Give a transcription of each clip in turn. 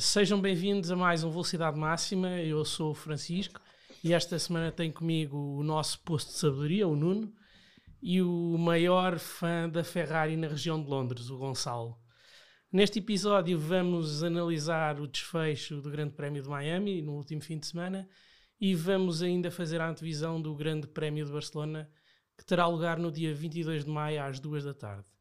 Sejam bem-vindos a mais um Velocidade Máxima. Eu sou o Francisco e esta semana tenho comigo o nosso posto de sabedoria, o Nuno, e o maior fã da Ferrari na região de Londres, o Gonçalo. Neste episódio vamos analisar o desfecho do Grande Prémio de Miami no último fim de semana e vamos ainda fazer a antevisão do Grande Prémio de Barcelona que terá lugar no dia 22 de maio às 2 da tarde.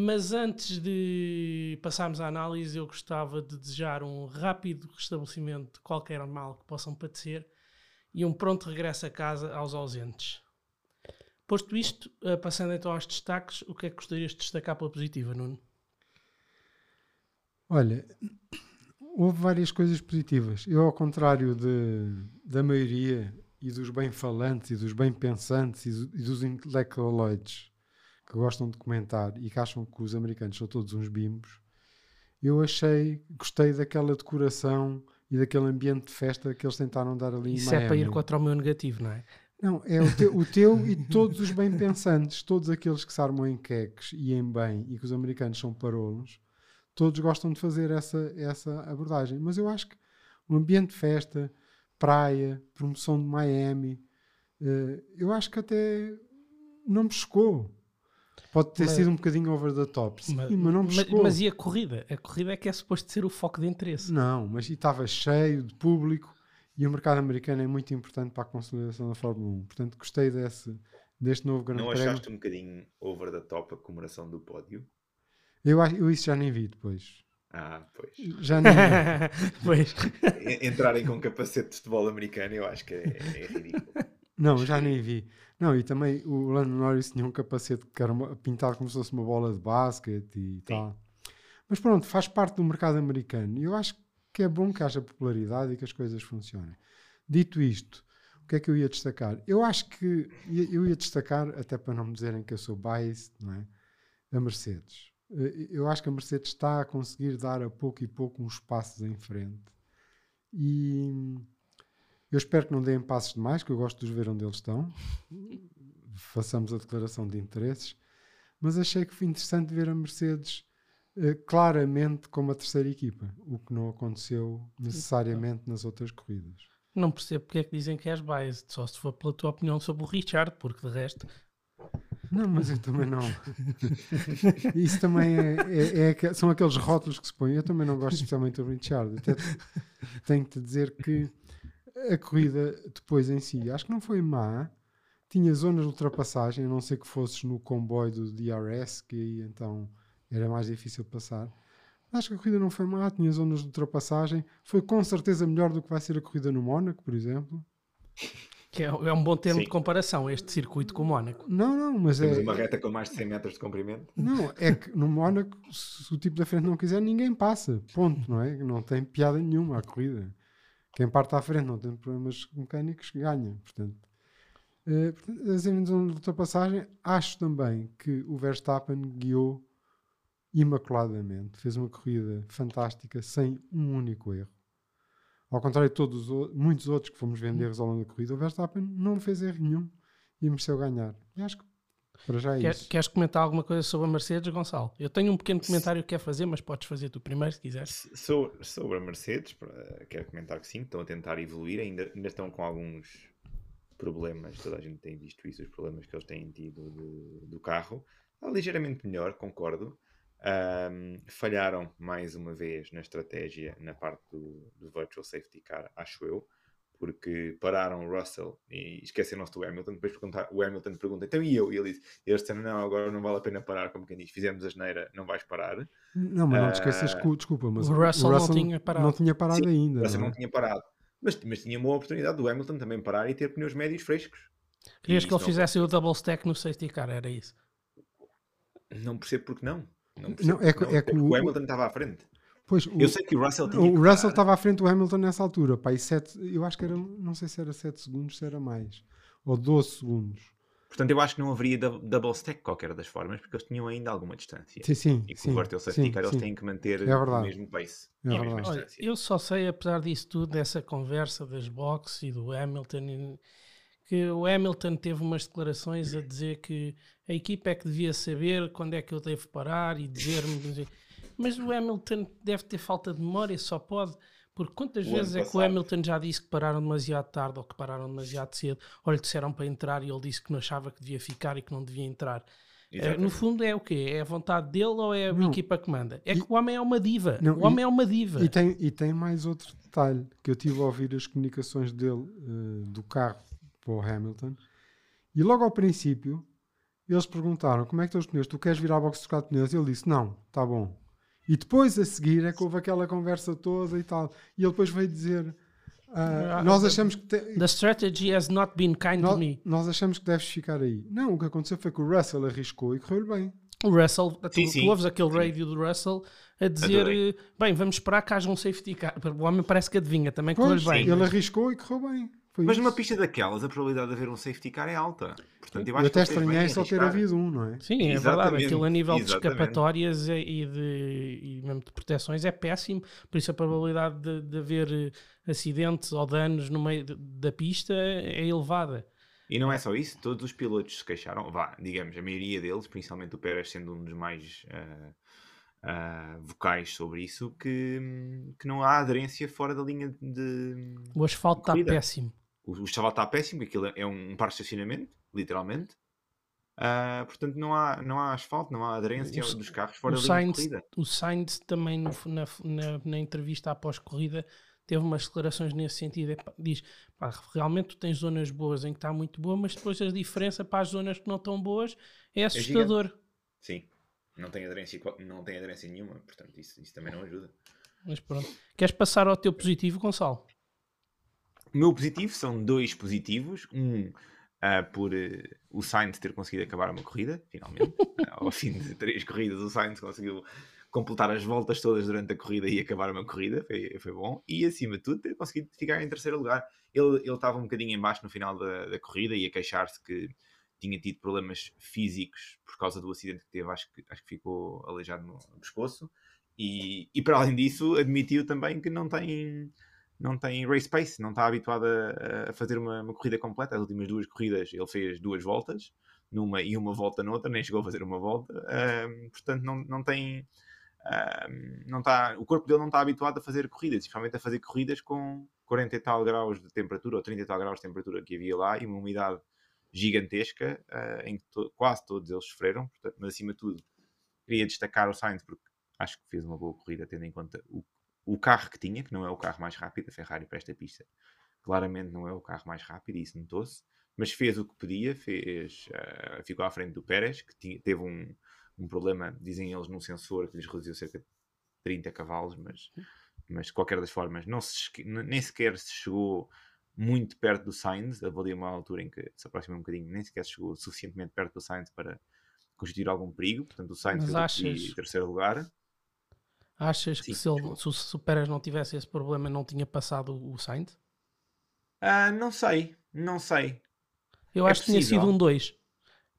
Mas antes de passarmos à análise, eu gostava de desejar um rápido restabelecimento de qualquer mal que possam padecer e um pronto regresso a casa aos ausentes. Posto isto, eh, passando então aos destaques, o que é que gostarias de destacar pela positiva, Nuno? Olha, houve várias coisas positivas. Eu, ao contrário de, da maioria e dos bem-falantes e dos bem-pensantes e, e dos intelectualoides que gostam de comentar e que acham que os americanos são todos uns bimbos, eu achei, gostei daquela decoração e daquele ambiente de festa que eles tentaram dar ali Isso em Miami. é para ir contra o meu negativo, não é? Não, é o teu, o teu e todos os bem-pensantes, todos aqueles que se armam em queques e em bem e que os americanos são parolos, todos gostam de fazer essa, essa abordagem. Mas eu acho que o ambiente de festa, praia, promoção de Miami, uh, eu acho que até não me chocou. Pode ter Mas- sido um bocadinho over the top, sim, mas, não me mas, mas e a corrida? A corrida é que é suposto ser o foco de interesse. Não, mas estava cheio de público e o mercado americano é muito importante para a consolidação da Fórmula 1. Portanto, gostei desse, deste novo grande Não prémio. achaste um bocadinho over the top a comemoração do pódio? Eu, eu isso já nem vi depois. Ah, pois. Já nem vi. pois. Entrarem com capacete de futebol americano eu acho que é, é ridículo. Não, já nem vi. Não, e também o Lando Norris tinha um capacete que era uma- pintado como se fosse uma bola de basquete e tal. Mas pronto, faz parte do mercado americano. E eu acho que é bom que haja popularidade e que as coisas funcionem. Dito isto, o que é que eu ia destacar? Eu acho que eu ia destacar, até para não me dizerem que eu sou biased, não é? A Mercedes. Eh, Eu acho que a Mercedes está a conseguir dar a pouco e pouco uns passos em frente. E eu espero que não deem passos demais, que eu gosto de os ver onde eles estão. Façamos a declaração de interesses. Mas achei que foi interessante ver a Mercedes eh, claramente como a terceira equipa, o que não aconteceu necessariamente nas outras corridas. Não percebo porque é que dizem que és biased, só se for pela tua opinião sobre o Richard, porque de resto. Não, mas eu também não. Isso também é, é- é são aqueles rótulos que se põem. Eu também não gosto especialmente do Richard. Até te- tenho que te dizer que a corrida depois em si, acho que não foi má. Tinha zonas de ultrapassagem, a não ser que fosses no comboio do DRS, que aí então era mais difícil de passar. Acho que a corrida não foi má, tinha zonas de ultrapassagem. Foi com certeza melhor do que vai ser a corrida no Mónaco, por exemplo. Que é, é um bom termo Sim. de comparação, este circuito com o Mónaco. Não, não, mas Temos é. uma reta com mais de 100 metros de comprimento. Não, é que no Mónaco, se o tipo da frente não quiser, ninguém passa. Ponto, não é? Não tem piada nenhuma a corrida. Quem parte à frente não tem problemas mecânicos, ganha. Portanto, eh, portanto, as invenções de ultrapassagem, acho também que o Verstappen guiou imaculadamente. Fez uma corrida fantástica, sem um único erro. Ao contrário de todos muitos outros que fomos vendo erros ao longo da corrida, o Verstappen não fez erro nenhum e mereceu ganhar. E acho que para já é Quer- isso. queres comentar alguma coisa sobre a Mercedes, Gonçalo? Eu tenho um pequeno comentário que quer fazer, mas podes fazer tu primeiro se quiseres. So- Sobre a Mercedes, quero comentar que sim, estão a tentar evoluir, ainda, ainda estão com alguns problemas, toda a gente tem visto isso, os problemas que eles têm tido do, do carro. Está ligeiramente melhor, concordo. Ahm, falharam mais uma vez na estratégia na parte do, do Virtual Safety Car, acho eu, porque pararam o Russell e esqueceram-se do Hamilton. Depois perguntar, o Hamilton pergunta, então e eu? E ele disse, eles disseram, não, agora não vale a pena parar, como quem diz, fizemos a geneira, não vais parar. Não, mas não te esqueças Ah, que, o- desculpa, mas o Russell não tinha parado. não tinha parado Sim, ainda. O Russell não é? não tinha parado. Mas, mas tinha uma oportunidade do Hamilton também parar e ter pneus médios frescos. Querias que ele fizesse o double stack no safety car, era isso. Não, não percebo porque não. Não, Não, percebo é porque que- é que o- o Hamilton estava à frente. Pois, o, Eu sei que o Russell tinha o que Russell estava à frente do Hamilton nessa altura. Pá, e sete, eu acho que era, não sei se era 7 segundos, se era mais. Ou 12 segundos. Portanto, eu acho que não haveria dou- double stack de qualquer das formas, porque eles tinham ainda alguma distância. Sim, sim. E com o Vertel Safety Car eles têm que manter É o mesmo pace É e a mesma verdade. Olha, distância. eu só sei, apesar disso tudo, dessa conversa das boxes e do Hamilton, que o Hamilton teve umas declarações a dizer que a equipa é que devia saber quando é que eu devo parar e dizer-me. Mas o Hamilton deve ter falta de memória, só pode. Porque quantas O vezes é que o. Hamilton já disse que pararam demasiado tarde ou que pararam demasiado cedo, ou lhe disseram para entrar e ele disse que não achava que devia ficar e que não devia entrar. Eh, no fundo é o quê? É a vontade dele ou é a Não. equipa que manda? É E- que o homem é uma diva. Não, o homem e- é uma diva. E tem, e tem mais outro detalhe que eu tive a ouvir as comunicações dele eh, do carro para o Hamilton e logo ao princípio eles perguntaram como é que estão os pneus, tu queres vir à box trocar de pneus? Ele disse não, está bom. E depois a seguir é que houve aquela conversa toda e tal. E ele depois veio dizer Ah, nós ah, achamos que te- The strategy has not been kind to nós, me. nós achamos que deves ficar aí. Não, o que aconteceu foi que o Russell arriscou e correu-lhe bem. O Russell, tu, Sim, tu ouves aquele radio do Russell a dizer: Adorei. bem, vamos esperar que haja um safety car. O homem parece que adivinha, também Pois, correu bem. ele arriscou e correu bem. Foi Mas isso. numa pista daquelas, a probabilidade de haver um safety car é alta. Portanto, eu eu acho que até estranhei só ter havido um, não é? Sim, é verdade. Exatamente, Aquilo a nível de exatamente. escapatórias é- e, de, e mesmo de proteções é péssimo. Por isso a probabilidade de, de haver eh, acidentes ou danos no meio de- da pista é elevada. E não é só isso, todos os pilotos se queixaram, vá, digamos, a maioria deles, principalmente o Pérez sendo um dos mais ah, ah, vocais sobre isso, que, que não há aderência fora da linha de. O asfalto está péssimo. O, o chaval está péssimo, aquilo é um parque de estacionamento, literalmente. Ah, portanto, não há, não há asfalto, não há aderência O- dos carros fora O da Sainz, corrida. o Sainz também no- na, na- na entrevista após corrida teve umas declarações nesse sentido. Diz, pá, realmente tu tens zonas boas em que está muito boa, mas depois a diferença para as zonas que não estão boas é assustador. Sim, não tem aderência, não tem aderência nenhuma, portanto, isso, isso também não ajuda. Mas pronto. Queres passar ao teu positivo, Gonçalo? O meu positivo são dois positivos. Um ah, por eh, o Sainz ter conseguido acabar uma corrida, finalmente. Ah, Ao fim de três corridas, o Sainz conseguiu completar as voltas todas durante a corrida e acabar uma corrida, foi, foi bom. E acima de tudo, ter conseguido ficar em terceiro lugar. Ele ele estava um bocadinho em baixo no final da, da corrida e a queixar-se que tinha tido problemas físicos por causa do acidente que teve, acho que, acho que ficou aleijado no, no pescoço. E, e para além disso, admitiu também que não tem não tem race pace, não está habituado a, a fazer uma, uma corrida completa. As últimas duas corridas ele fez duas voltas, numa e uma volta noutra, nem chegou a fazer uma volta. Portanto, não, não tem. não está, o corpo dele não está habituado a fazer corridas, principalmente a fazer corridas com 40 e tal graus de temperatura ou 30 e tal graus de temperatura que havia lá e uma umidade gigantesca ah, em que to- quase todos eles sofreram. Portanto, mas acima de tudo, queria destacar o Sainz porque acho que fez uma boa corrida, tendo em conta o o carro que tinha, que não é o carro mais rápido, a Ferrari para esta pista, claramente não é o carro mais rápido, e isso notou-se, mas fez o que podia, fez, ah, ficou à frente do Pérez, que tinha- teve um, um problema, dizem eles, num sensor que lhes reduziu cerca de 30 cavalos, mas, mas de qualquer das formas, não se, nem sequer se chegou muito perto do Sainz, avalia uma altura em que se aproxima um bocadinho, nem sequer se chegou suficientemente perto do Sainz para constituir algum perigo, portanto o Sainz fez achas- em terceiro lugar. Achas que Sim, se, ele, se, o- Pérez não tivesse esse problema, não tinha passado o, Sainz? Ah, não sei, não sei. Eu É acho que tinha possível. sido um 2.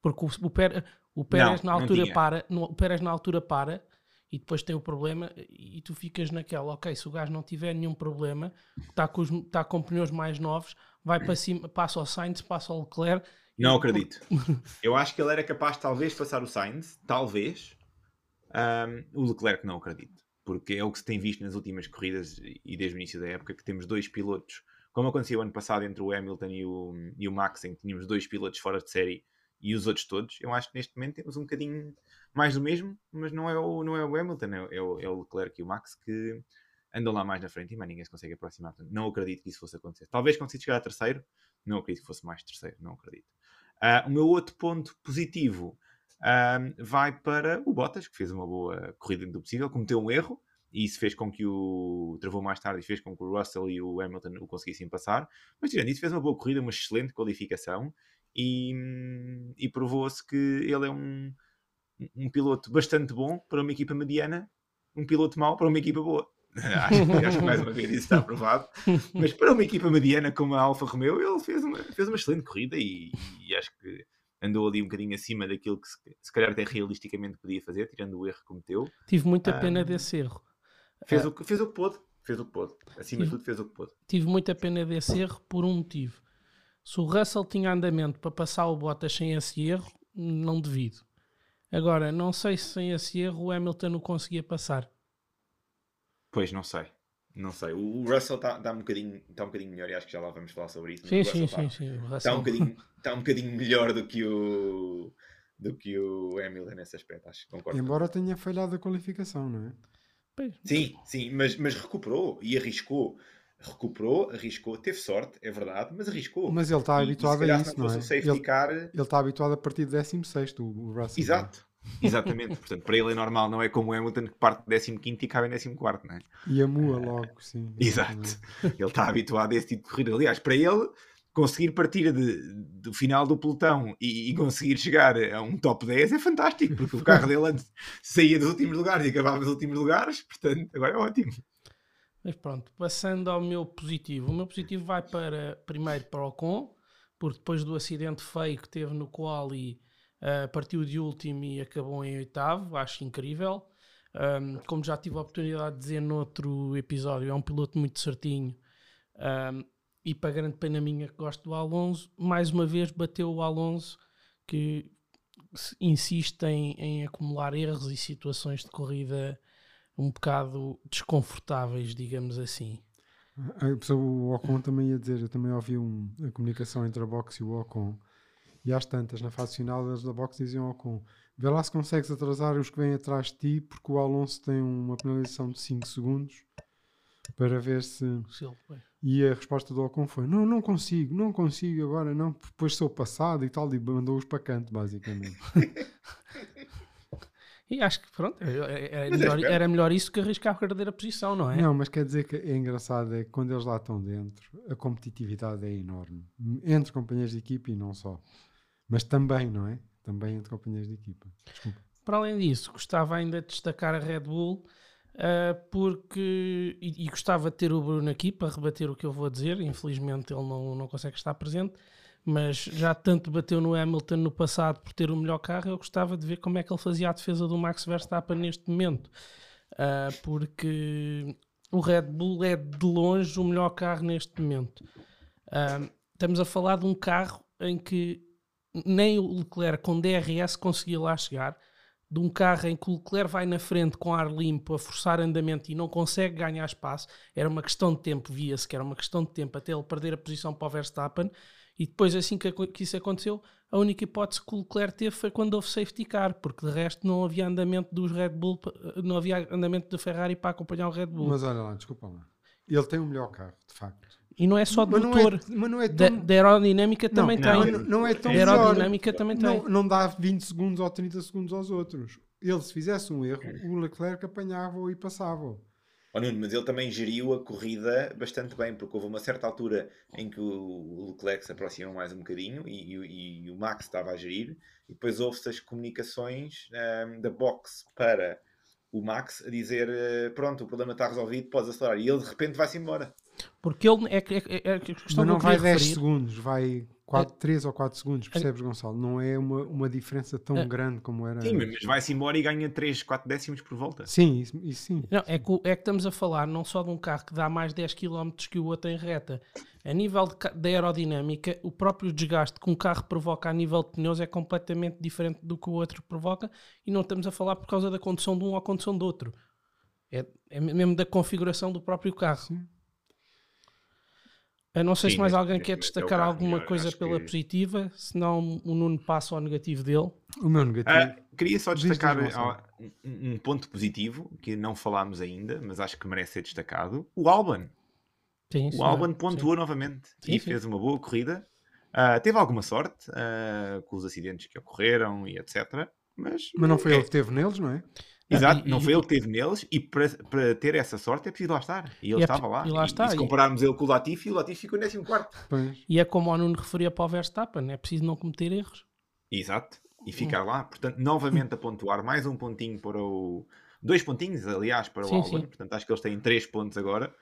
Porque o, o, Pérez, o Pérez Não, na altura para, no- o Pérez na altura para e depois tem o problema e tu ficas naquela, ok, se o gajo não tiver nenhum problema, está com, os- está com pneus mais novos, vai para cima, passa ao Sainz, passa ao Leclerc. Não acredito. Eu acho que ele era capaz, talvez, de passar o Sainz, talvez. Ahm, o Leclerc não acredito. Porque é o que se tem visto nas últimas corridas e desde o início da época, que temos dois pilotos, como aconteceu ano passado entre o Hamilton e o, e o Max, em que tínhamos dois pilotos fora de série e os outros todos. Eu acho que neste momento temos um bocadinho mais do mesmo, mas não é o, não é o Hamilton, é, é o, é o Leclerc e o Max que andam lá mais na frente e mais ninguém se consegue aproximar. Portanto, não acredito que isso fosse acontecer. Talvez consiga chegar a terceiro, não acredito que fosse mais terceiro, não acredito. Ah, o meu outro ponto positivo ahm, vai para o Bottas, que fez uma boa corrida do possível, cometeu um erro e isso fez com que o travou mais tarde e fez com que o Russell e o Hamilton o conseguissem passar. Mas tirando isso, fez uma boa corrida, uma excelente qualificação e, e provou-se que ele é um, um piloto bastante bom para uma equipa mediana, um piloto mau para uma equipa boa. acho, acho que mais uma vez isso está aprovado. Mas para uma equipa mediana como a Alfa Romeo, ele fez uma, fez uma excelente corrida e, e acho que andou ali um bocadinho acima daquilo que se, se calhar até realisticamente podia fazer, tirando o erro que cometeu. Tive muita pena Ah. desse erro. Fez, Ah. o, que- fez o que pôde. Fez o que pôde. Acima de Sim. tudo, fez o que pôde. Tive muita pena desse erro por um motivo. Se o Russell tinha andamento para passar o Bottas sem esse erro, não devido. Agora, não sei se sem esse erro o Hamilton o conseguia passar. Pois, não sei. Não sei. O Russell está tá um, bocadinho, tá um bocadinho melhor e acho que já lá vamos falar sobre isso. Sim, sim, sim, sim. Está um, bocadinho, tá um bocadinho melhor do que o do que o Hamilton nesse aspecto, acho que concordo. Embora tenha falhado a qualificação, não é? Pois. Sim, sim, mas, mas recuperou e arriscou. Recuperou, arriscou, teve sorte, é verdade, mas arriscou. Mas ele está E- e habituado se calhar a isso, não não é? Ele, car, ele está habituado a partir do 16, o o Russell. Exato, exatamente. Portanto, para ele é normal, não é como o Hamilton que parte de 15 e cabe em 14, não é? E a Mua logo, sim. Exato. Ele está habituado a esse tipo de corrida. Aliás, para ele, conseguir partir de- do final do pelotão e, e conseguir chegar a um top 10 é fantástico, porque o carro dele antes saía dos últimos lugares e acabava nos últimos lugares, portanto, agora é ótimo. Mas pronto, passando ao meu positivo. O meu positivo vai para, primeiro para o Ocon, porque depois do acidente feio que teve no quali, uh, partiu de último e acabou em oitavo, acho incrível. Um, como já tive a oportunidade de dizer noutro episódio, é um piloto muito certinho. Um, e para grande pena minha que gosto do Alonso, mais uma vez bateu o Alonso que insiste em, em acumular erros e situações de corrida um bocado desconfortáveis, digamos assim. A pessoa, o Ocon também ia dizer, eu também ouvi um- a comunicação entre a box e o Ocon. E às tantas, na fase final, eles da box diziam ao Ocon: vê lá se consegues atrasar os que vêm atrás de ti, porque o Alonso tem uma penalização de 5 segundos para ver se. E a resposta do Ocon foi: não, não consigo, não consigo agora, não, porque depois sou passado e tal, e mandou-os para canto, basicamente. E acho que pronto, era, era Mas é melhor, era melhor isso que arriscar perder a posição, não é? Não, mas quer dizer que é engraçado é que quando eles lá estão dentro, a competitividade é enorme. Entre companheiros de equipa e não só. Mas também, não é? Também entre companheiros de equipa. Desculpa. Para além disso, gostava ainda de destacar a Red Bull, ah, porque e, e gostava de ter o Bruno aqui para rebater o que eu vou dizer. Infelizmente ele não, não consegue estar presente, mas já tanto bateu no Hamilton no passado por ter o melhor carro, eu gostava de ver como é que ele fazia a defesa do Max Verstappen neste momento, Ah, porque o Red Bull é de longe o melhor carro neste momento. Ah, estamos a falar de um carro em que nem o Leclerc com DRS conseguia lá chegar, de um carro em que o Leclerc vai na frente com ar limpo a forçar andamento e não consegue ganhar espaço, era uma questão de tempo, via-se que era uma questão de tempo até ele perder a posição para o Verstappen, e depois assim que, isso aconteceu, a única hipótese que o Leclerc teve foi quando houve safety car, porque de resto não havia andamento dos Red Bull, não havia andamento da Ferrari para acompanhar o Red Bull. Mas olha lá, desculpa lá. Ele tem o melhor carro, de facto. E não é só não motor, é, mas não é da, tão. da aerodinâmica também não, tem. não, não é tão A melhor. aerodinâmica também tem. Não, não dá 20 segundos ou 30 segundos aos outros. Ele, se fizesse um erro, o Leclerc apanhava-o e passava-o. Oh, Nuno, mas ele também geriu a corrida bastante bem, porque houve uma certa altura em que o Leclerc se aproximou mais um bocadinho e, e- e o Max estava a gerir, e depois houve-se as comunicações ahm, da box para o Max a dizer: eh, Pronto, o problema está resolvido, podes acelerar. E ele de repente vai-se embora. Porque ele é, que- é, que- é, a questão Mas que não vai queria 10 referir. segundos, vai 4, 3 ou 4 segundos, percebes, Gonçalo? Não é uma, uma diferença tão É. grande como era. Sim, mas vai-se embora e ganha 3, 4 décimos por volta. Sim, isso, isso sim. Não, é, que, é que estamos a falar não só de um carro que dá mais 10 km que o outro em reta. A nível da aerodinâmica, o próprio desgaste que um carro provoca a nível de pneus é completamente diferente do que o outro provoca e não estamos a falar por causa da condução de um ou a condução do outro. É, é mesmo da configuração do próprio carro. Sim. Eu não sei Sim, se mais alguém quer é destacar alguma coisa pela que- positiva, senão o Nuno passa ao negativo dele. O meu negativo. Ah, queria só destacar ah, um, um ponto positivo que não falámos ainda, mas acho que merece ser destacado: o Albon. Sim, O sim, Albon sim. pontuou novamente Sim, e sim. fez uma boa corrida. Ah, teve alguma sorte ah, com os acidentes que ocorreram e etc. Mas, Mas não foi é- ele que teve neles, não é? Exato, e- não e- foi ele que teve neles e para, para ter essa sorte é preciso lá estar. E ele E é estava pre- lá. e lá está, se e- compararmos ele com o Latifi, o Latifi ficou em 14. Pois. E é como o Nuno referia para o Verstappen, é preciso não cometer erros. Exato. E Hum. ficar lá. Portanto, novamente a pontuar mais um pontinho para o. Dois pontinhos, aliás, para o Albon. Portanto, acho que eles têm três pontos agora.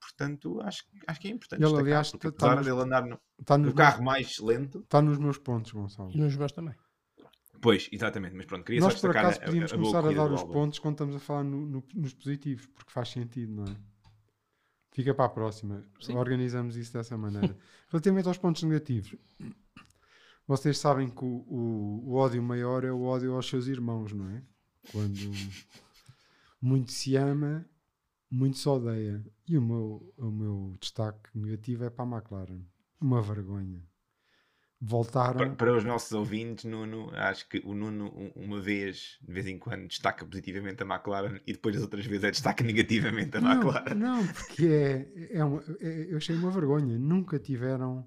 Portanto, acho, acho que é importante. Ele, destacar, aliás, tá- tá dele andar no, Está no carro mais lento. está nos meus pontos, Gonçalo. E nos meus também. Pois, exatamente. Mas pronto, queria Nós, só por destacar acaso, a- a- podíamos a boa começar a dar os pontos quando estamos a falar no- no- nos positivos, porque faz sentido, não é? Fica para a próxima. Sim. Organizamos isso dessa maneira. Relativamente aos pontos negativos, vocês sabem que o, o, o ódio maior é o ódio aos seus irmãos, não é? Quando muito se ama, muito se odeia. E o meu, o meu destaque negativo é para a McLaren. Uma vergonha. Voltaram. Para, para os nossos ouvintes, Nuno, acho que o Nuno, um- uma vez, de vez em quando, destaca positivamente a McLaren e depois, as outras vezes, é destaca negativamente a Não, McLaren. não, porque é, é, uma, é- eu achei uma vergonha. Nunca tiveram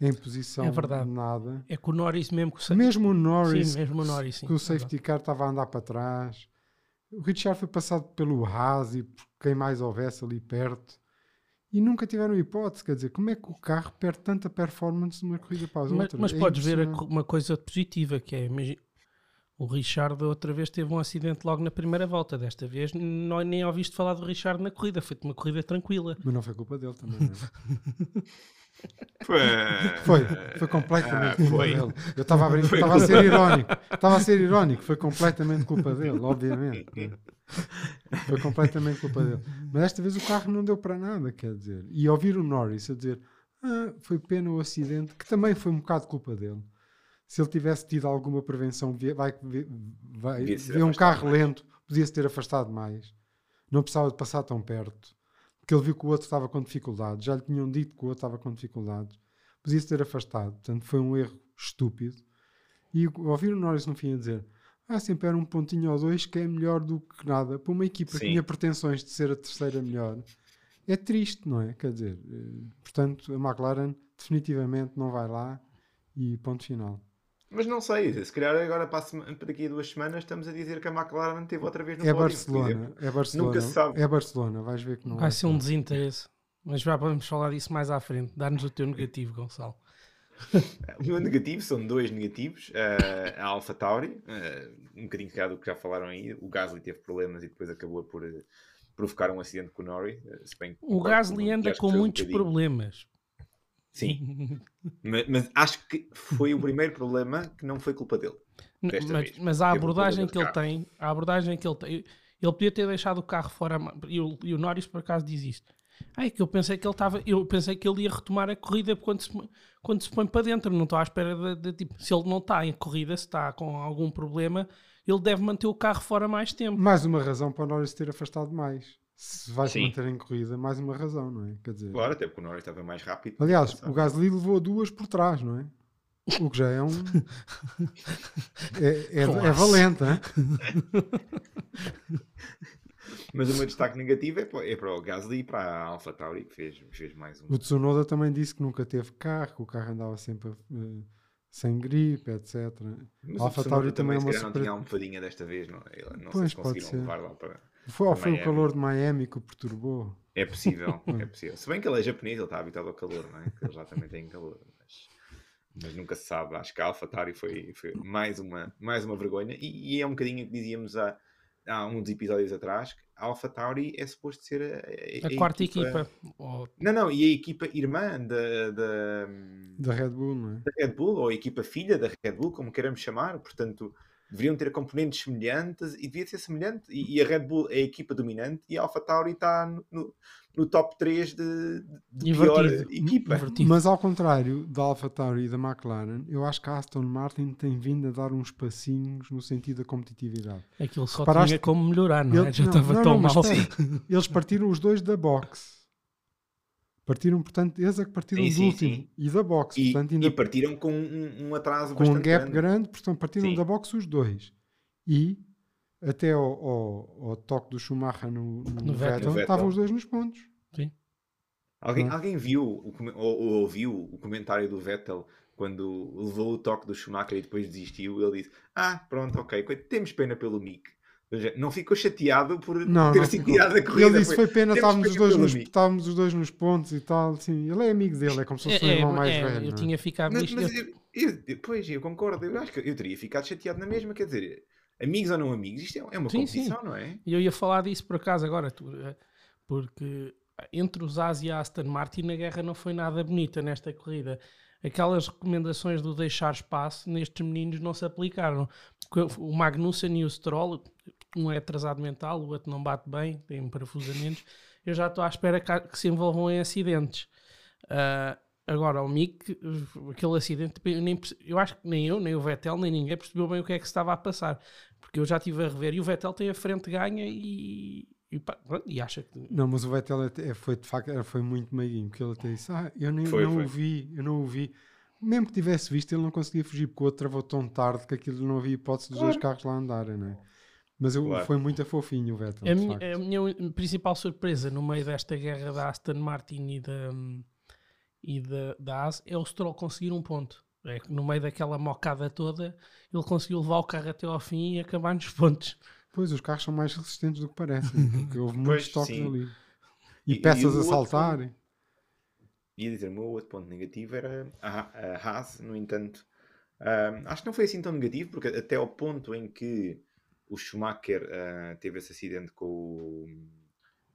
em posição É verdade. de nada. É que o Norris mesmo que o Mesmo o Norris, Sim, mesmo o Norris, sim. que o safety car estava a andar para trás. O Richard foi passado pelo Haas e por quem mais houvesse ali perto. E nunca tiveram hipótese. Quer dizer, como é que o carro perde tanta performance de uma corrida para as Mas, outras? mas É podes ver uma coisa positiva que é imagi- o Richard outra vez teve um acidente logo na primeira volta. Desta vez não, nem ouviste falar do Richard na corrida. Foi uma corrida tranquila. Mas não foi culpa dele também. não é? Foi, Foi, foi completamente Ah, culpa foi. dele. Eu estava a, brincar, estava a ser irónico. Estava a ser irónico, foi completamente culpa dele, obviamente. Foi completamente culpa dele. Mas desta vez o carro não deu para nada, quer dizer. E ouvir o Norris a dizer ah, foi pena o acidente, que também foi um bocado culpa dele. Se ele tivesse tido alguma prevenção, vai, vai, ver um carro mais. lento, podia-se ter afastado mais. Não precisava de passar tão perto. Porque ele viu que o outro estava com dificuldades. Já lhe tinham dito que o outro estava com dificuldades. Podia-se ter afastado. Portanto, foi um erro estúpido. E ouvir o Norris no fim a dizer ah, sempre era um pontinho ou dois que é melhor do que nada. Para uma equipa que Sim. tinha pretensões de ser a terceira melhor, é triste, não é? Quer dizer, eh, portanto, a McLaren definitivamente não vai lá e ponto final. Mas não sei, se calhar agora para, daqui a duas semanas estamos a dizer que a McLaren teve outra vez no É pódio, Barcelona, é Barcelona, Nunca se sabe. é Barcelona, vais ver que não Vai ser um ser. desinteresse. Mas já vamos falar disso mais à frente. Dá-nos o teu negativo, Gonçalo. O meu negativo são dois negativos. eh, a Alpha Tauri, eh, um bocadinho que do que já falaram aí. O Gasly teve problemas e depois acabou por provocar um acidente com o que O Gasly anda com um muitos bocadinho- problemas. Sim, mas, mas acho que foi o primeiro problema que não foi culpa dele. Mas, vez. mas a um abordagem que ele carro. tem, a abordagem que ele tem, ele podia ter deixado o carro fora e o, e o Norris por acaso diz isto. Ai, que eu pensei que ele estava, eu pensei que ele ia retomar a corrida quando se, quando se põe para dentro, não estou à espera de, de, tipo, se ele não está em corrida, se está com algum problema, ele deve manter o carro fora mais tempo. Mais uma razão para o Norris ter afastado mais. Se vai se manter em corrida, mais uma razão, não é? Quer dizer, Claro, até porque o Norris estava mais rápido. aliás, o Gasly levou duas por trás, não é? O que já é um. É, é, é valente, hein? Mas o meu destaque negativo é para, é para o Gasly e para a Alpha Tauri, que fez, fez mais um. O Tsunoda também disse que nunca teve carro, que o carro andava sempre eh, sem gripe, etc. Mas a Alpha Tauri também é se uma calhar não super- tinha almofadinha desta vez, não, é? Ele- não Pois, sei se conseguiram levar lá para. Foi, ou foi o calor de Miami que o perturbou. É possível, é possível. Se bem que ele é japonês, ele está habituado ao calor, não é? Que Eles lá também têm calor, mas, mas nunca se sabe. Acho que a Alpha Tauri foi, foi mais, uma, mais uma vergonha. E, e é um bocadinho o que dizíamos há, há uns episódios atrás: que a Alpha Tauri é suposto ser a, A, quarta equipa. Oh, Não, não, e a equipa irmã da, da, Da Red Bull, não é? da Red Bull, ou a equipa filha da Red Bull, como queiramos chamar, portanto, deveriam ter componentes semelhantes e devia ser semelhante. E, e a Red Bull é a equipa dominante e a Alpha Tauri está no, no, top 3 de, de pior equipa. Invertido. Mas ao contrário da Alpha Tauri e da McLaren, eu acho que a Aston Martin tem vindo a dar uns passinhos no sentido da competitividade. Aquilo só Reparaste tinha como melhorar, não é? Ele- Já não, estava não, tão não, mal. Eles partiram os dois da box. Partiram, portanto, eles é que partiram Sim, do sim, último sim. e da box. E, portanto, e ainda partiram com um, um atraso com um gap grande. grande, portanto, partiram Sim. da box os dois. E até ao, ao- ao toque do Schumacher no, no, No Vettel. Estavam os dois nos pontos. Alguém, Hum. alguém viu o ou, ou ouviu o comentário do Vettel quando levou o toque do Schumacher e depois desistiu? Ele disse: Ah, pronto, ok, temos pena pelo Mick. Não ficou chateado por Não, ter sido tirado da corrida. Ele disse: foi pena, "Temos estávamos os, pena dois nos, Mick." estávamos os dois nos pontos e tal. Sim, ele é amigo dele, é como se fosse o É, irmão é, mais é, velho. eu não é? tinha ficado Mas, nisto. mas eu- eu, pois, eu concordo. Eu acho que eu teria ficado chateado na mesma. Quer dizer, amigos ou não amigos, isto é, é uma Sim, sim. competição, não é? E eu ia falar disso por acaso agora, eh, porque entre os As e a Aston Martin a guerra não foi nada bonita nesta corrida. Aquelas recomendações do deixar espaço nestes meninos não se aplicaram. O Magnussen e o Stroll, um é atrasado mental, o outro não bate bem, tem parafusamentos. Eu já estou à espera que, se envolvam em acidentes. Ah, Agora, o Mick, aquele acidente, eu, nem, eu acho que nem eu, nem o Vettel, nem ninguém percebeu bem o que é que se estava a passar. Porque eu já estive a rever e o Vettel tem a frente ganha e, e, pá, e acha que. Não, mas o Vettel até foi de facto foi muito meiguinho, porque ele até disse: Ah, eu nem, Foi, não foi. o vi, eu não o vi. Mesmo que tivesse visto, ele não conseguia fugir, porque o outro travou tão tarde que aquilo não havia hipótese dos dois carros lá andarem, não é? Mas eu, Claro. foi muito fofinho o Vettel. A de minha, facto. a minha principal surpresa no meio desta guerra da Aston Martin e da, e da, da AS é o Stroll conseguir um ponto. É no meio daquela mocada toda, ele conseguiu levar o carro até ao fim e acabar nos pontos. Pois, os carros são mais resistentes do que parecem, porque houve muitos Pois, toques sim. ali. E, E- e peças o a outro saltarem. Ia dizer, o meu outro ponto negativo era a, a Haas, no entanto, ah, acho que não foi assim tão negativo, porque até ao ponto em que o Schumacher ah, teve esse acidente com o,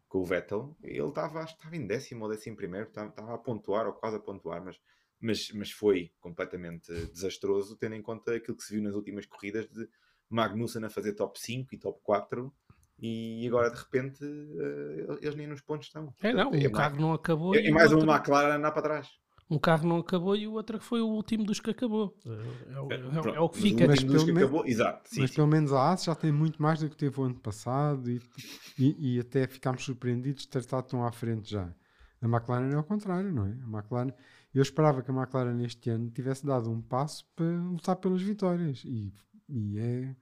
com o Vettel, ele estava, estava em décimo ou décimo primeiro, estava, estava a pontuar ou quase a pontuar, mas, mas, mas foi completamente desastroso, tendo em conta aquilo que se viu nas últimas corridas de Magnussen a fazer top 5 e top 4. E agora de repente ah, eles nem nos pontos estão. É, não, um mais- carro não acabou. é, e é o mais uma McLaren andar para trás. Um carro não acabou e o outro que foi o último dos que acabou. É, o- é o- Pronto, é o que fica. O Mas pelo acabou, exato. Sim, Mas sim. pelo menos a AS já tem muito mais do que teve o ano passado e, e, e até ficámos surpreendidos de ter estado tão à frente já. A McLaren é ao contrário, não é? A McLaren, eu esperava que a McLaren este ano tivesse dado um passo para lutar pelas vitórias e, e é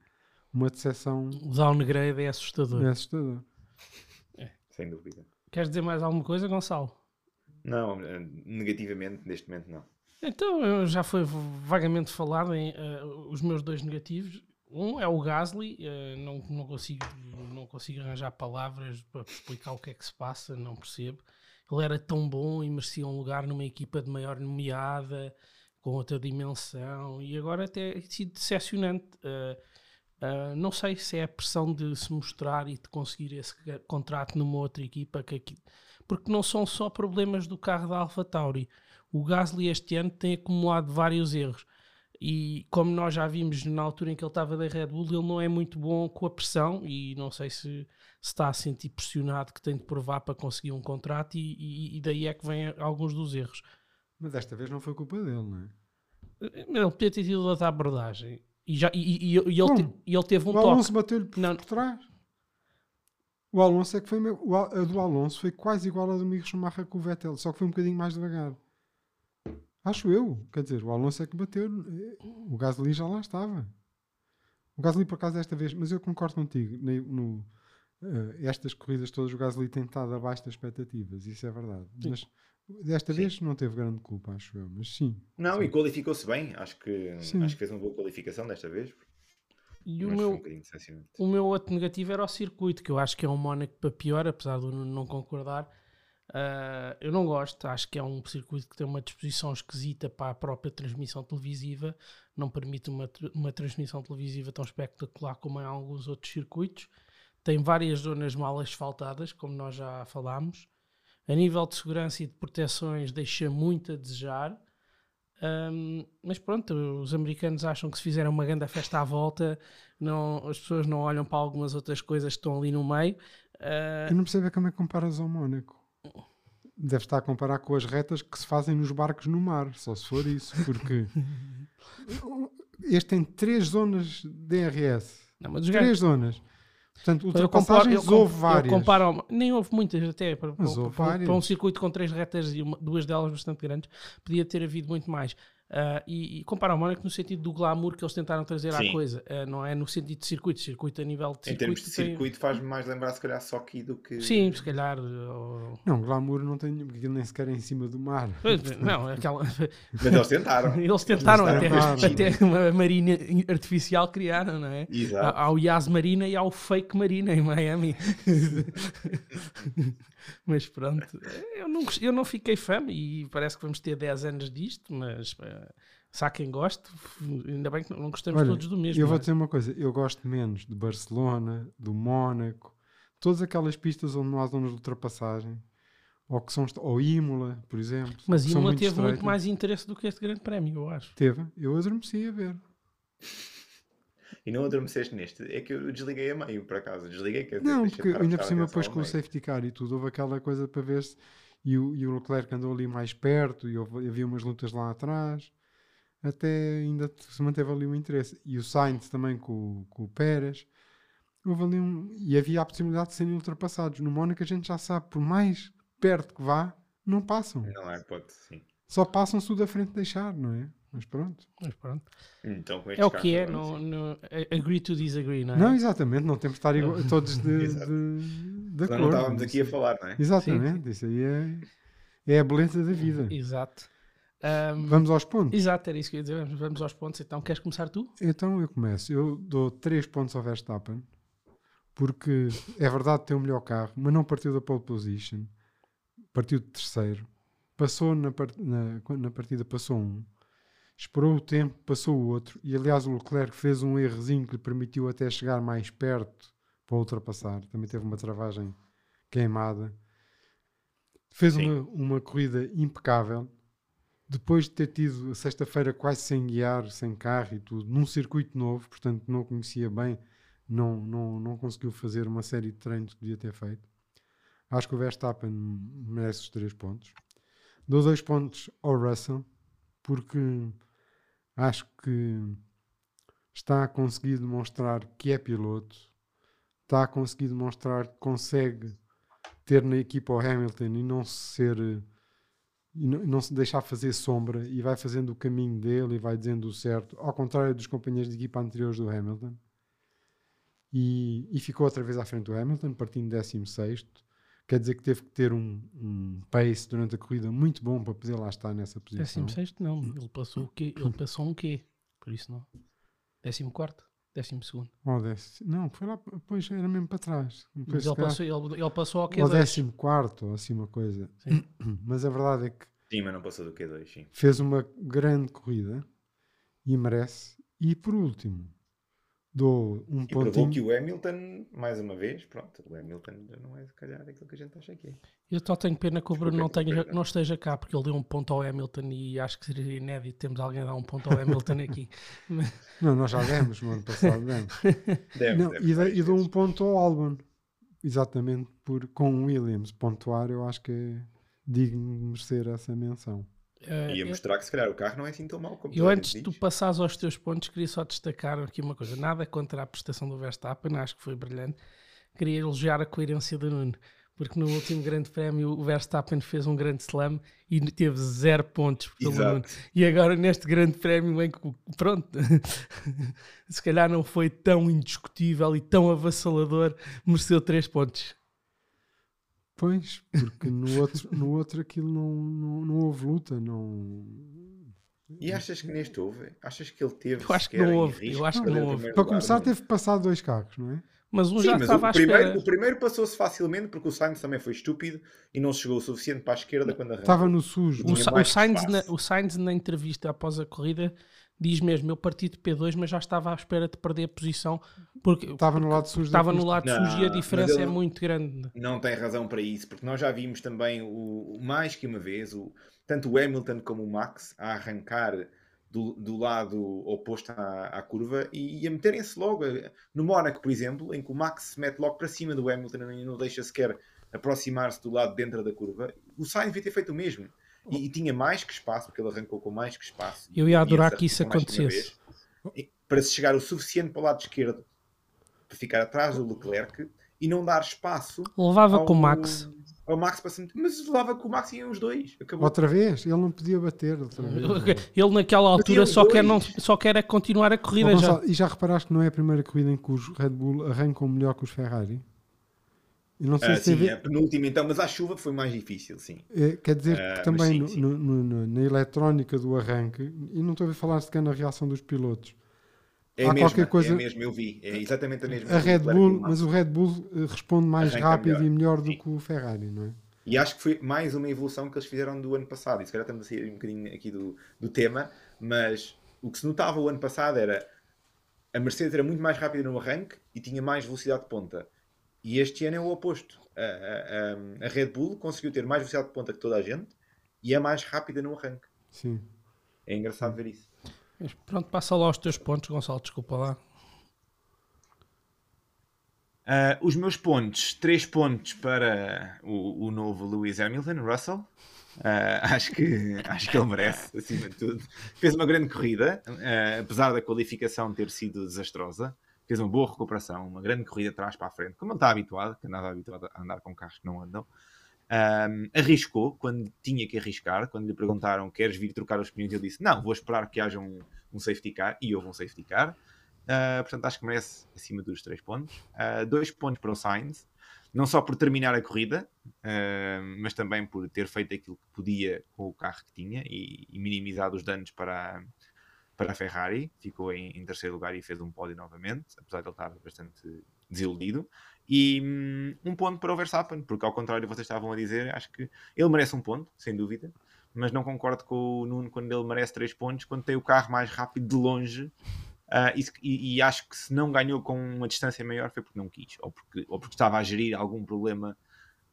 uma decepção O downgrade é assustador. é assustador. Sem dúvida. Queres dizer mais alguma coisa, Gonçalo? Não, eh, negativamente, neste momento, não. Então, já foi vagamente falado em eh, os meus dois negativos. Um é o Gasly, eh, não, não, consigo, não consigo arranjar palavras para explicar o que é que se passa, não percebo. Ele era tão bom e merecia um lugar numa equipa de maior nomeada, com outra dimensão, e agora até tem sido decepcionante. Eh, não sei se é a pressão de se mostrar e de conseguir esse contrato numa outra equipa, que aqui- porque não são só problemas do carro da AlphaTauri. O Gasly este ano tem acumulado vários erros. E como nós já vimos na altura em que ele estava da Red Bull, ele não é muito bom com a pressão e não sei se, se está a sentir pressionado que tem de provar para conseguir um contrato e, e- e daí é que vêm alguns dos erros. Mas desta vez não foi culpa dele, não é? Ele podia ter tido outra abordagem e, já, e, e- e ele, te- ele teve um o toque. Alonso bateu-lhe por, Não. por trás. O Alonso é que foi. a do Alonso foi quase igual à do Mick Schumacher com o Vettel, só que foi um bocadinho mais devagar. Acho eu. Quer dizer, o Alonso é que bateu. eh, O Gasly já lá estava. O Gasly, por acaso, desta vez, mas eu concordo contigo. No, eh, estas corridas todas, o Gasly tem estado abaixo das expectativas, isso é verdade. Sim. Mas desta Sim. vez não teve grande culpa, acho eu. Mas sim. Não, e qualificou-se bem. Acho que, Sim. acho que fez uma boa qualificação desta vez. E o meu, um. O meu outro negativo era o circuito, que eu acho que é um Mónaco para pior, apesar de eu não concordar. Ah, eu não gosto, acho que é um circuito que tem uma disposição esquisita para a própria transmissão televisiva, não permite uma, uma transmissão televisiva tão espetacular como em alguns outros circuitos. Tem várias zonas mal asfaltadas, como nós já falámos. A nível de segurança e de proteções, deixa muito a desejar. Ahm, mas pronto, os americanos acham que se fizerem uma grande festa à volta, não, as pessoas não olham para algumas outras coisas que estão ali no meio. Ah, Eu não percebo é como é que comparas ao Mónaco. Deve estar a comparar com as retas que se fazem nos barcos no mar, só se for isso, porque este tem três zonas de DRS. não, os gajos- Três zonas. Portanto, comparo- ultrapassagens eu com- houve várias. comparo nem houve muitas até para, para- para- para um circuito com três retas e uma- duas delas bastante grandes, podia ter havido muito mais. Ah, e, e compara ao Mónaco no sentido do glamour que eles tentaram trazer à Sim. coisa, Ah, não é no sentido de circuito. Circuito a nível de Em circuito. termos de tem- circuito, faz-me mais lembrar, se calhar, só aqui do que. Sim, se calhar. ou- Não, glamour não tem, porque nem sequer é em cima do mar. Pois, Não, aquela. Mas eles tentaram. Eles tentaram Eles até, tentaram. até uma marina artificial criaram, não é? Exato. Há há o Yas Marina e há o Fake Marina em Miami. mas pronto, eu não, eu não fiquei fã e parece que vamos ter 10 anos disto, mas eh, se há quem goste, ainda bem que não gostamos Olha, todos do mesmo. Eu não vou é? dizer uma coisa, eu gosto menos de Barcelona, do Mónaco, todas aquelas pistas onde não há zonas de ultrapassagem, ou que são ou Imola, por exemplo. Mas Imola teve muito estreitas. mais interesse do que este grande prémio, eu acho. Teve, eu adormeci a ver. E não adormeceste neste, é que eu desliguei a meio, por acaso. Desliguei, quer dizer, Não, porque ainda por cima, depois com o safety car e tudo, houve aquela coisa para ver se. E o, e o Leclerc andou ali mais perto e houve- havia umas lutas lá atrás. Até ainda se manteve ali o interesse. E o Sainz também com, o- com o Pérez. Houve ali um. E havia a possibilidade de serem ultrapassados. No Mónaco a gente já sabe, por mais perto que vá, não passam. Não há hipótese, sim. Só passam se o da frente deixar, não é? Mas pronto. Mas pronto. Então, com É estes o que é, não, sim. não- agree to disagree, não é? Não, exatamente, não temos de estar igual- todos de, de, de acordo. não estávamos aqui a falar, não é? Exatamente, isso aí é, é a beleza da vida. Exato. Ahm, Vamos aos pontos. exato, era isso que eu ia dizer. Vamos, vamos aos pontos. Então, queres começar tu? Então eu começo. Eu dou 3 pontos ao Verstappen, porque é verdade que tem o melhor carro, mas não partiu da pole position, partiu de terceiro, passou na, part- na, na partida, passou um, esperou o tempo, passou o outro, e aliás o Leclerc fez um errozinho que lhe permitiu até chegar mais perto para ultrapassar. Também teve uma travagem queimada. Fez Sim. uma, uma corrida impecável. Depois de ter tido a sexta-feira quase sem guiar, sem carro e tudo, num circuito novo, portanto não conhecia bem, não, não, não conseguiu fazer uma série de treinos que devia ter feito. Acho que o Verstappen merece os três pontos. Dou dois pontos ao Russell, porque acho que está a conseguir demonstrar que é piloto, está a conseguir demonstrar que consegue ter na equipa o Hamilton e não ser e não, não se deixar fazer sombra e vai fazendo o caminho dele e vai dizendo o certo, ao contrário dos companheiros de equipa anteriores do Hamilton. E, e ficou outra vez à frente do Hamilton, partindo 16. Quer dizer que teve que ter um, um pace durante a corrida muito bom para poder lá estar nessa posição. 16 não, ele passou o quê? Ele passou um quê? Por isso não. 14 quarto? 12 segundo. Ou décimo- não, foi lá, pois era mesmo para trás. Depois, Mas ele passou, ele, ele passou ao ou Q2. décimo quarto, ou assim uma coisa. Sim. Mas a verdade é que Sim, mas não passou do Q2, sim. fez uma grande corrida e merece. E por último, dou um E provou pontinho. que o Hamilton, mais uma vez, pronto, o Hamilton já não é se calhar aquilo que a gente acha que é. Eu só tenho pena que o Bruno não, tenha, não esteja cá, porque ele deu um ponto ao Hamilton e acho que seria inédito termos alguém a dar um ponto ao Hamilton aqui. Não, nós já demos no ano passado. Demos. Deve, Não, deve e, dou- e dou um ponto ao Albon. Exatamente por com o Williams pontuar, eu acho que é digno de merecer essa menção. Eh, Ia mostrar que se calhar o carro não é assim tão mau como Eu antes de tu passares aos teus pontos, queria só destacar aqui uma coisa. Nada contra a prestação do Verstappen, acho que foi brilhante. Queria elogiar a coerência do Nuno, porque no último grande prémio o Verstappen fez um grande slam e teve zero pontos pelo Exato. Nuno. E agora neste grande prémio em que, pronto, se calhar não foi tão indiscutível e tão avassalador, mereceu três pontos. Pois, porque no outro, no outro aquilo não, não, não houve luta, não. E achas que neste houve? Achas que ele teve Eu acho que não houve, eu acho que não houve. Para começar, Não. teve que passar dois carros, não é? Mas um Sim, já mas estava o à primeiro, espera. o primeiro passou-se facilmente porque o Sainz também foi estúpido e não chegou o suficiente para a esquerda quando arrancou. Estava no sujo. O, Sa- o Sainz na, o Sainz na entrevista após a corrida diz mesmo: Eu parti de P2, mas já estava à espera de perder a posição porque Estava no lado sujo. estava no lado sujo e a diferença ele- é muito grande. Não tem razão para isso, porque nós já vimos também o, o- mais que uma vez, o, tanto o Hamilton como o Max a arrancar do, do lado oposto à, à curva e, e a meterem-se logo. No Mónaco, por exemplo, em que o Max se mete logo para cima do Hamilton e não deixa sequer aproximar-se do lado dentro da curva, o Sainz devia ter feito o mesmo. E, e tinha mais que espaço, porque ele arrancou com mais que espaço. Eu ia adorar que isso acontecesse. vez, para se chegar o suficiente para o lado esquerdo para ficar atrás do Leclerc e não dar espaço Levava ao, com o Max. ao Max para se. Mas levava com o Max e iam os dois. Acabou. Outra vez? Ele não podia bater. Outra vez. Ele naquela altura só quer, não, só quer é continuar a corrida já. Gonçalo, e já reparaste que não é a primeira corrida em que os Red Bull arrancam melhor que os Ferrari? Eu não sei Ah, se sim, ver- a penúltima então, mas à chuva foi mais difícil, sim. É, quer dizer Ah, que mas também sim, no- sim. no- no- no- na eletrónica do arranque, e não estou a falar sequer na reação dos pilotos, É Há a mesma, qualquer coisa- é a mesma, eu vi. É exatamente a mesma. a Red Bull, mas o Red Bull eh, responde mais Arranca rápido melhor. e melhor do que o Ferrari, não é? E acho que foi mais uma evolução que eles fizeram do ano passado. E se calhar estamos a sair um bocadinho aqui do, do tema, mas o que se notava o ano passado era a Mercedes era muito mais rápida no arranque e tinha mais velocidade de ponta. E este ano é o oposto. A, a- a- Red Bull conseguiu ter mais velocidade de ponta que toda a gente e é mais rápida no arranque. Sim. É engraçado ver isso. Mas Pronto, passa lá os teus pontos, Gonçalo, desculpa lá. Uh, os meus pontos, três pontos para o, o novo Lewis Hamilton, Russell. Uh, acho, que, acho que ele merece, acima de tudo. Fez uma grande corrida, uh, apesar da qualificação ter sido desastrosa. Fez uma boa recuperação, uma grande corrida de trás para a frente, como não está habituado, que andava habituado a andar com carros que não andam. Um, arriscou quando tinha que arriscar. Quando lhe perguntaram: Queres vir trocar os pneus? Ele disse: Não, vou esperar que haja um, um safety car. E houve um safety car. Uh, portanto, acho que merece acima dos 3 pontos. Uh, dois pontos para o Sainz, não só por terminar a corrida, uh, mas também por ter feito aquilo que podia com o carro que tinha e, e minimizado os danos para, para a Ferrari. Ficou em, em, terceiro lugar e fez um pódio novamente, apesar de ele estar bastante desiludido. E um, um ponto para o Verstappen, porque ao contrário que vocês estavam a dizer, acho que ele merece um ponto, sem dúvida mas não concordo com o Nuno quando ele merece 3 pontos, quando tem o carro mais rápido de longe Uh, e, e, acho que se não ganhou com uma distância maior foi porque não quis, ou porque, ou porque estava a gerir algum problema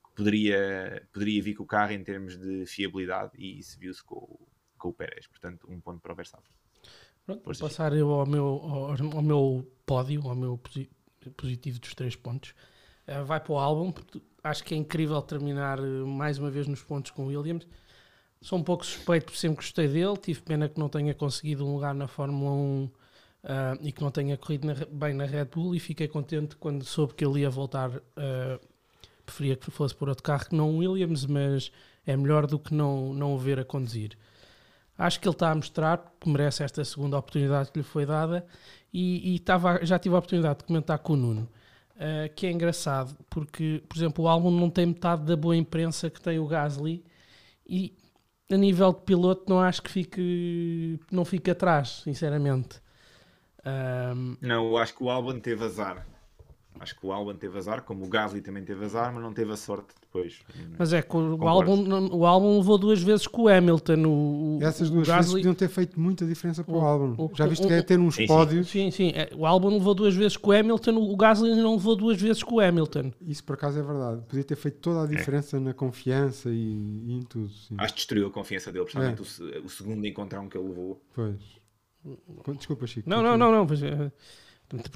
que poderia, poderia vir com o carro em termos de fiabilidade, e isso viu-se com, com o Pérez. Portanto, um ponto para o Verstappen. Pronto, vou passar eu ao meu, ao, ao, meu pódio, ao meu positivo dos três pontos. Uh, vai para o álbum, acho que é incrível terminar eh, mais uma vez nos pontos com o Williams. Sou um pouco suspeito, porque sempre gostei dele. Tive pena que não tenha conseguido um lugar na Fórmula 1 uh, e que não tenha corrido na, bem na Red Bull e fiquei contente quando soube que ele ia voltar. Uh, preferia que fosse por outro carro que não Williams, mas é melhor do que não, não o ver a conduzir. Acho que ele está a mostrar que merece esta segunda oportunidade que lhe foi dada e, e já tive a oportunidade de comentar com o Nuno. Uh, que é engraçado, porque, por exemplo, o álbum não tem metade da boa imprensa que tem o Gasly e a nível de piloto não acho que fique não fique atrás, sinceramente. Um... Não, eu acho que o Albon teve azar. Acho que o Albon teve azar, como o Gasly também teve azar, mas não teve a sorte depois. Mas é que o, Albon, o Albon levou duas vezes com o Hamilton. O, Essas duas Gasly... vezes podiam ter feito muita diferença para o, o Albon. Já viste que é ter uns sim, pódios. Sim, sim. É, o Albon levou duas vezes com o Hamilton, o Gasly não levou duas vezes com o Hamilton. Isso por acaso é verdade. Podia ter feito toda a é. diferença é. na confiança e, e, em tudo. Sim. Acho que destruiu a confiança dele, principalmente é. o, o segundo encontrão que ele levou. Pois. Desculpa, Chico. Não, não, não, não. Eh,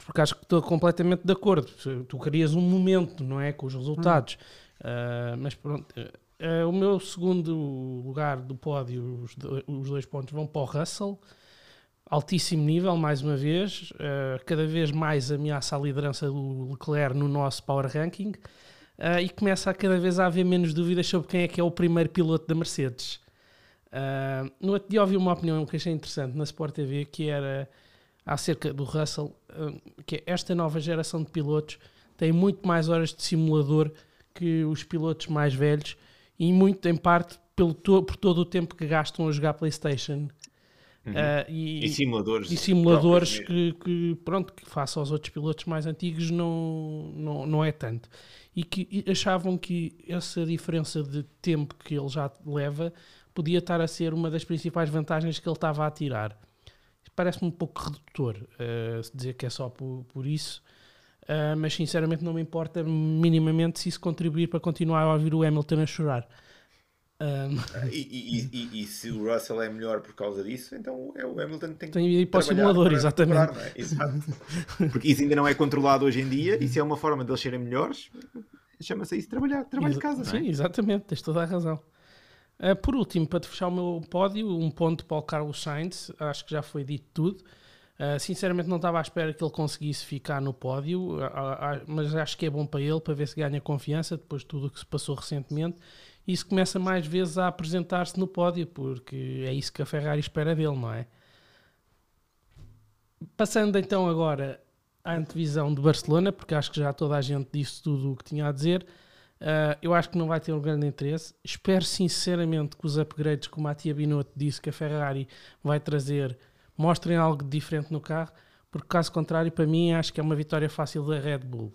porque acho que estou completamente de acordo. Tu querias um momento, não é? Com os resultados. Uh, mas pronto. Uh, o meu segundo lugar do pódio, os, do, os, dois pontos vão para o Russell. Altíssimo nível, mais uma vez. Uh, cada vez mais ameaça a liderança do Leclerc no nosso Power Ranking. e começa a cada vez a haver menos dúvidas sobre quem é que é o primeiro piloto da Mercedes. Uh, no outro dia ouvi uma opinião que achei interessante na Sport TV que era acerca do Russell, uh, que é esta nova geração de pilotos tem muito mais horas de simulador que os pilotos mais velhos e muito em parte pelo to por todo o tempo que gastam a jogar Playstation. Uhum. Uh, e, e, simuladores, e simuladores que, que, pronto, que face aos outros pilotos mais antigos não, não, não é tanto. E que achavam que essa diferença de tempo que ele já leva podia estar a ser uma das principais vantagens que ele estava a tirar. Parece-me um pouco redutor uh, dizer que é só por, por isso, uh, mas sinceramente não me importa minimamente se isso contribuir para continuar a ouvir o Hamilton a chorar. Um... E, e, e, e, se o Russell é melhor por causa disso, então é o Hamilton tem que tem ir para o simulador, exatamente. É? Exato. Porque isso ainda não é controlado hoje em dia, e se é uma forma de eles serem melhores, chama-se isso trabalhar, trabalho Exa de casa. Sim, é? exatamente, tens toda a razão. Uh, por último, para fechar o meu pódio, um ponto para o Carlos Sainz, acho que já foi dito tudo. Uh, sinceramente, não estava à espera que ele conseguisse ficar no pódio, uh, mas acho que é bom para ele, para ver se ganha confiança depois de tudo o que se passou recentemente. Isso começa mais vezes a apresentar-se no pódio, porque é isso que a Ferrari espera dele, não é? Passando então agora à antevisão de Barcelona, porque acho que já toda a gente disse tudo o que tinha a dizer. Uh, eu acho que não vai ter um grande interesse. Espero sinceramente que os upgrades, como a Tia Binotto disse que a Ferrari vai trazer, mostrem algo diferente no carro, porque caso contrário, para mim, acho que é uma vitória fácil da Red Bull.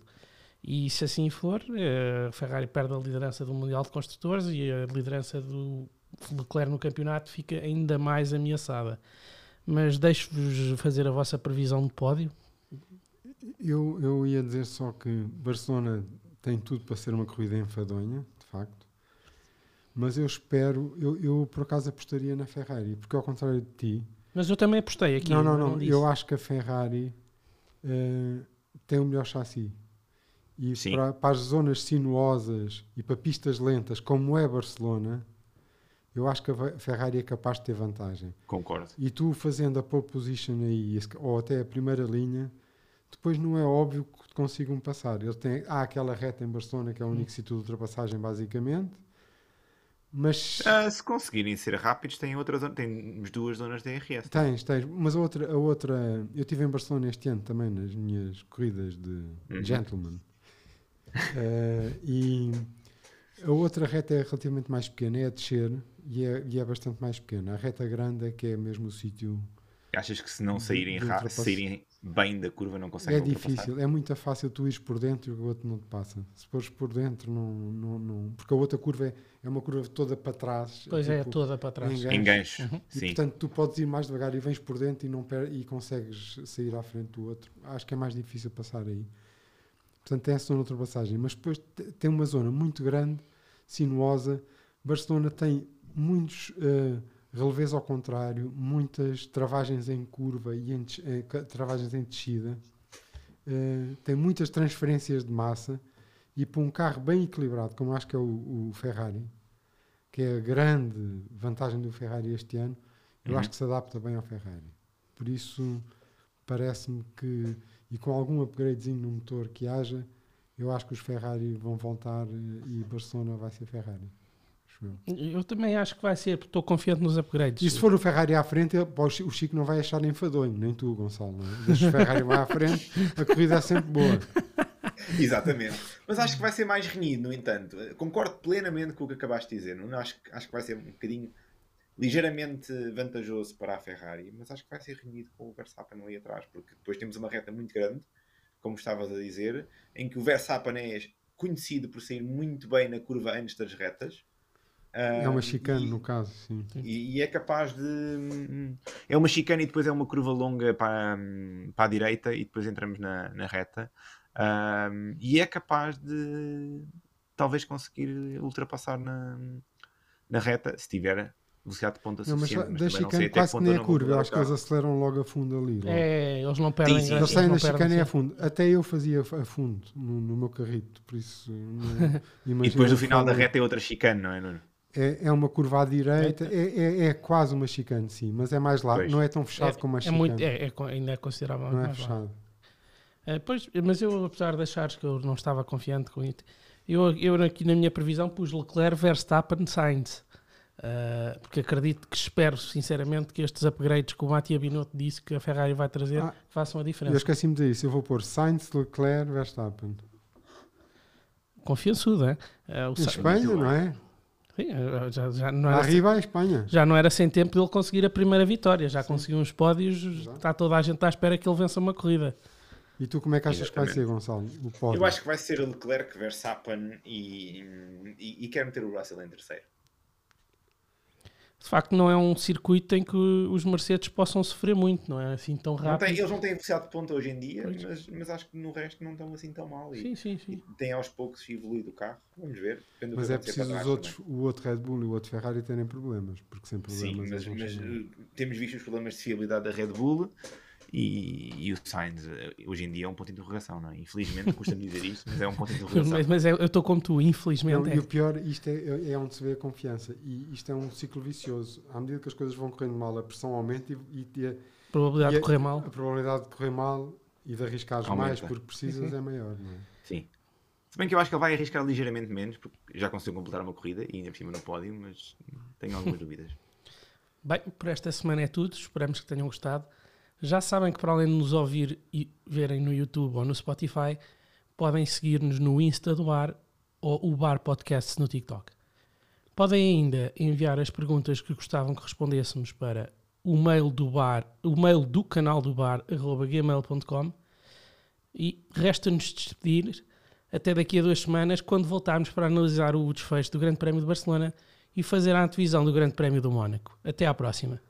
E se assim for, uh, a Ferrari perde a liderança do Mundial de Construtores e a liderança do Leclerc no campeonato fica ainda mais ameaçada. Mas deixo-vos fazer a vossa previsão de pódio. Eu, eu ia dizer só que Barcelona tem tudo para ser uma corrida enfadonha, de facto. Mas eu espero, eu, eu por acaso apostaria na Ferrari, porque ao contrário de ti. Mas eu também apostei aqui. Não, não, não. não eu acho que a Ferrari uh, tem o melhor chassi. e para, para as zonas sinuosas e para pistas lentas, como é Barcelona, eu acho que a Ferrari é capaz de ter vantagem. Concordo. E tu fazendo a pole position aí, ou até a primeira linha, depois não é óbvio que consigam passar. Eles têm, há aquela reta em Barcelona que é o único sítio de ultrapassagem, basicamente. Mas Ah, se conseguirem ser rápidos, têm outra zona, temos duas zonas de DRS. tens, tens. Mas a outra, a outra, eu estive em Barcelona este ano também nas minhas corridas de Uhum. gentleman. Eh, e a outra reta é relativamente mais pequena, é a descer e é, e é bastante mais pequena. A reta grande é que é mesmo o sítio Achas que se não saírem, ra- ultrapass- saírem bem da curva não conseguem É difícil, é muito fácil tu ires por dentro e o outro não te passa. Se fores por dentro, não, não, não- porque a outra curva é, é uma curva toda para trás. Pois é, tipo, toda para trás. em Em gancho, Uhum. E sim. portanto tu podes ir mais devagar e vens por dentro e, não per e consegues sair à frente do outro. Acho que é mais difícil passar aí. Portanto tem essa zona de ultrapassagem. Mas depois te- tem uma zona muito grande, sinuosa. Barcelona tem muitos uh, relevés ao contrário, muitas travagens em curva e em eh, travagens em descida. Uh, tem muitas transferências de massa e para um carro bem equilibrado, como acho que é o, o Ferrari, que é a grande vantagem do Ferrari este ano, eu Uhum. acho que se adapta bem ao Ferrari. Por isso, parece-me que, e com algum upgradezinho no motor que haja, eu acho que os Ferrari vão voltar eh, e Barcelona vai ser Ferrari. Acho eu. Eu também acho que vai ser, porque estou confiante nos upgrades. E se for o Ferrari à frente, o Chi- o Chico não vai achar enfadonho, nem tu, Gonçalo. Não é? Deixa o Ferrari lá à frente, a corrida é sempre boa. Exatamente. Mas acho que vai ser mais renhido, no entanto. Concordo plenamente com o que acabaste de dizer. Não? Acho, que- acho que vai ser um bocadinho ligeiramente vantajoso para a Ferrari, mas acho que vai ser renhido com o Verstappen ali atrás, porque depois temos uma reta muito grande, como estavas a dizer, em que o Verstappen é conhecido por sair muito bem na curva antes das retas. É uma Ah, chicane, e- no caso, sim. e, e é capaz de. É uma chicane e depois é uma curva longa para, para a direita e depois entramos na, na reta. Hum, e é capaz de talvez conseguir ultrapassar na, na reta se tiver velocidade de ponta Não, mas suficiente. mas da não sei chicane quase que nem eu a curva. Acho que eles aceleram logo a fundo ali. logo. É, eles não perdem Sim, sim. grande- Eles saem da chicane a fundo. Até eu fazia a fundo no, no meu carrito, por isso. não- E imagina depois no final da reta é outra chicane, não é, Nuno? É, é uma curva à direita, é, é, é quase uma chicane, sim, mas é mais largo, não é tão fechado É, como a é chicane. muito, é, é ainda é considerável. não é fechado. É, pois, mas eu, apesar de achares que eu não estava confiante com isso, eu, eu aqui na minha previsão pus Leclerc, Verstappen, Sainz. Ah, porque acredito que espero sinceramente que estes upgrades que o Matia Binotto disse que a Ferrari vai trazer Ah, façam a Eu diferença. esqueci-me de dizer isso. Eu vou pôr Sainz, Leclerc, Verstappen. Confiançudo, é? O Em Sa- Espanha, não é? Sim, ah, já, já não era Arriba a Espanha. Já não era sem tempo dele conseguir a primeira vitória, já conseguiu uns pódios, Exato. está toda a gente à espera que ele vença uma corrida. E tu como é que achas que vai ser, Exatamente. Gonçalo? O pódio? Eu acho que vai ser Leclerc, Verstappen e, e, e quero meter o Russell em terceiro. De facto, não é um circuito em que os Mercedes possam sofrer muito, não é assim tão Não rápido. tem- eles não têm velocidade de ponta hoje em dia, mas, mas acho que no resto não estão assim tão mal. E, Sim, sim, sim. e tem aos poucos evoluído o carro. Vamos ver. Mas que é preciso os outros, também. o outro Red Bull e o outro Ferrari terem problemas, porque sem Sim, problemas mas, não mas, chegam. uh, temos visto os problemas de fiabilidade da Red Bull e, e o Sainz uh, hoje em dia é um ponto de interrogação, não é? Infelizmente custa-me dizer isto, mas é um ponto de interrogação. Mas, mas é- eu estou como tu, infelizmente. Não, é. e o pior, isto é, é onde se vê a confiança. E isto é um ciclo vicioso. À medida que as coisas vão correndo mal, a pressão aumenta e, e a, Probabilidade e a- de correr mal. a probabilidade de correr mal e de arriscares Aumenta. mais porque precisas é maior. Não é? Sim. Se bem que eu acho que ele vai arriscar ligeiramente menos, porque já conseguiu completar uma corrida e ainda por cima no pódio, mas tenho algumas dúvidas. Bem, por esta semana é tudo. Esperamos que tenham gostado. Já sabem que para além de nos ouvir e verem no YouTube ou no Spotify, podem seguir-nos no Insta do Bar ou o Bar Podcast no TikTok. Podem ainda enviar as perguntas que gostavam que respondêssemos para o mail do bar, o mail do canal do bar, gmail.com e resta-nos despedir até daqui a duas semanas, quando voltarmos para analisar o desfecho do Grande Prémio de Barcelona e fazer a antevisão do Grande Prémio do Mónaco. Até à próxima.